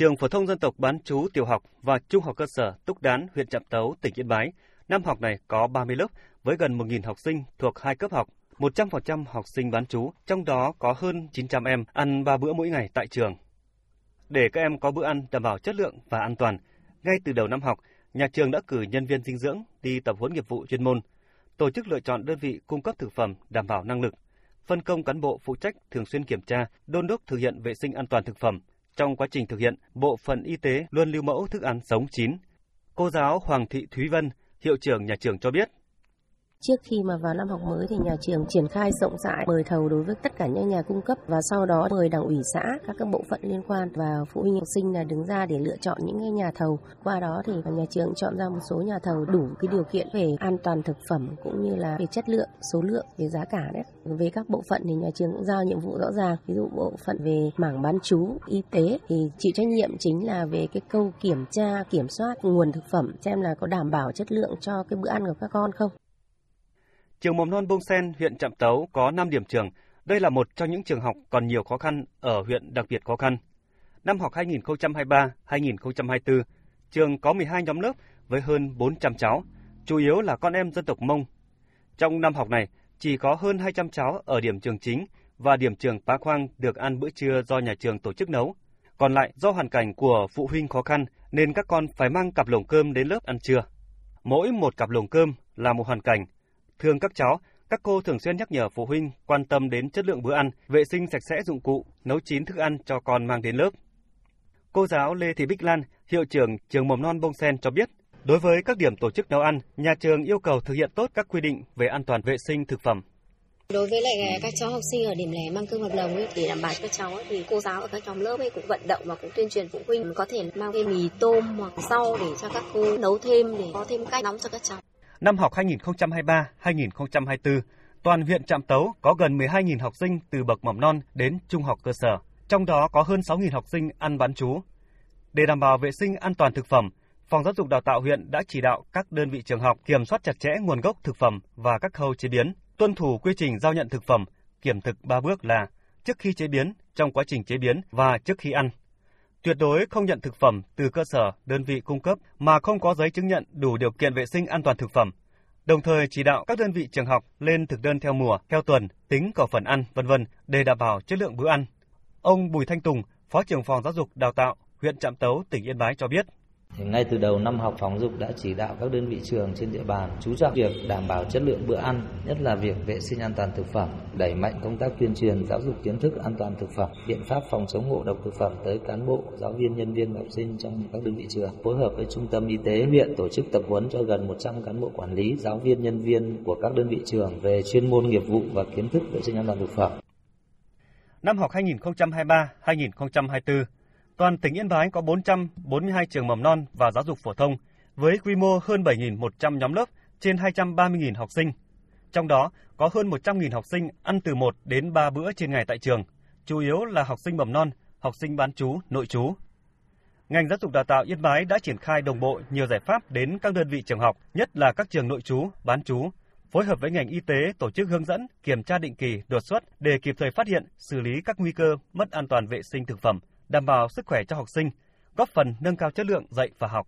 Trường phổ thông dân tộc bán chú tiểu học và trung học cơ sở Túc Đán, huyện Trạm Tấu, tỉnh Yên Bái. Năm học này có 30 lớp với gần 1.000 học sinh thuộc hai cấp học. 100% học sinh bán chú, trong đó có hơn 900 em ăn 3 bữa mỗi ngày tại trường. Để các em có bữa ăn đảm bảo chất lượng và an toàn, ngay từ đầu năm học, nhà trường đã cử nhân viên dinh dưỡng đi tập huấn nghiệp vụ chuyên môn, tổ chức lựa chọn đơn vị cung cấp thực phẩm đảm bảo năng lực, phân công cán bộ phụ trách thường xuyên kiểm tra, đôn đốc thực hiện vệ sinh an toàn thực phẩm. Trong quá trình thực hiện, bộ phận y tế luôn lưu mẫu thức ăn sống chín. Cô giáo Hoàng Thị Thúy Vân, hiệu trưởng nhà trường cho biết, Trước khi mà vào năm học mới thì nhà trường triển khai rộng rãi mời thầu đối với tất cả những nhà cung cấp và sau đó mời đảng ủy xã, các các bộ phận liên quan và phụ huynh học sinh là đứng ra để lựa chọn những nhà thầu. Qua đó thì nhà trường chọn ra một số nhà thầu đủ cái điều kiện về an toàn thực phẩm cũng như là về chất lượng, số lượng, về giá cả đấy. Về các bộ phận thì nhà trường cũng giao nhiệm vụ rõ ràng. Ví dụ bộ phận về mảng bán chú, y tế thì chịu trách nhiệm chính là về cái câu kiểm tra, kiểm soát nguồn thực phẩm xem là có đảm bảo chất lượng cho cái bữa ăn của các con không. Trường mầm non Bông Sen, huyện Trạm Tấu có 5 điểm trường. Đây là một trong những trường học còn nhiều khó khăn ở huyện đặc biệt khó khăn. Năm học 2023-2024, trường có 12 nhóm lớp với hơn 400 cháu, chủ yếu là con em dân tộc Mông. Trong năm học này, chỉ có hơn 200 cháu ở điểm trường chính và điểm trường Pá Khoang được ăn bữa trưa do nhà trường tổ chức nấu. Còn lại do hoàn cảnh của phụ huynh khó khăn nên các con phải mang cặp lồng cơm đến lớp ăn trưa. Mỗi một cặp lồng cơm là một hoàn cảnh Thường các cháu, các cô thường xuyên nhắc nhở phụ huynh quan tâm đến chất lượng bữa ăn, vệ sinh sạch sẽ dụng cụ, nấu chín thức ăn cho con mang đến lớp. Cô giáo Lê Thị Bích Lan, hiệu trưởng trường mầm non Bông Sen cho biết, đối với các điểm tổ chức nấu ăn, nhà trường yêu cầu thực hiện tốt các quy định về an toàn vệ sinh thực phẩm. Đối với lại các cháu học sinh ở điểm lẻ mang cơm hợp đồng ấy, thì đảm bảo cho các cháu ấy, thì cô giáo ở các nhóm lớp ấy cũng vận động và cũng tuyên truyền phụ huynh có thể mang cái mì tôm hoặc rau để cho các cô nấu thêm để có thêm cách nóng cho các cháu. Năm học 2023-2024, toàn huyện Trạm Tấu có gần 12.000 học sinh từ bậc mầm non đến trung học cơ sở, trong đó có hơn 6.000 học sinh ăn bán trú. Để đảm bảo vệ sinh an toàn thực phẩm, Phòng Giáo dục Đào tạo huyện đã chỉ đạo các đơn vị trường học kiểm soát chặt chẽ nguồn gốc thực phẩm và các khâu chế biến, tuân thủ quy trình giao nhận thực phẩm, kiểm thực ba bước là trước khi chế biến, trong quá trình chế biến và trước khi ăn. Tuyệt đối không nhận thực phẩm từ cơ sở, đơn vị cung cấp mà không có giấy chứng nhận đủ điều kiện vệ sinh an toàn thực phẩm. Đồng thời chỉ đạo các đơn vị trường học lên thực đơn theo mùa, theo tuần, tính khẩu phần ăn, vân vân để đảm bảo chất lượng bữa ăn. Ông Bùi Thanh Tùng, Phó trưởng phòng giáo dục đào tạo huyện Trạm Tấu, tỉnh Yên Bái cho biết. Ngay từ đầu năm học phòng dục đã chỉ đạo các đơn vị trường trên địa bàn chú trọng việc đảm bảo chất lượng bữa ăn, nhất là việc vệ sinh an toàn thực phẩm, đẩy mạnh công tác tuyên truyền giáo dục kiến thức an toàn thực phẩm, biện pháp phòng chống ngộ độc thực phẩm tới cán bộ, giáo viên, nhân viên học sinh trong các đơn vị trường. Phối hợp với trung tâm y tế huyện tổ chức tập huấn cho gần 100 cán bộ quản lý, giáo viên, nhân viên của các đơn vị trường về chuyên môn nghiệp vụ và kiến thức vệ sinh an toàn thực phẩm. Năm học 2023-2024 Toàn tỉnh Yên Bái có 442 trường mầm non và giáo dục phổ thông với quy mô hơn 7.100 nhóm lớp trên 230.000 học sinh. Trong đó có hơn 100.000 học sinh ăn từ 1 đến 3 bữa trên ngày tại trường, chủ yếu là học sinh mầm non, học sinh bán chú, nội chú. Ngành giáo dục đào tạo Yên Bái đã triển khai đồng bộ nhiều giải pháp đến các đơn vị trường học, nhất là các trường nội chú, bán chú, phối hợp với ngành y tế tổ chức hướng dẫn, kiểm tra định kỳ, đột xuất để kịp thời phát hiện, xử lý các nguy cơ mất an toàn vệ sinh thực phẩm, đảm bảo sức khỏe cho học sinh, góp phần nâng cao chất lượng dạy và học.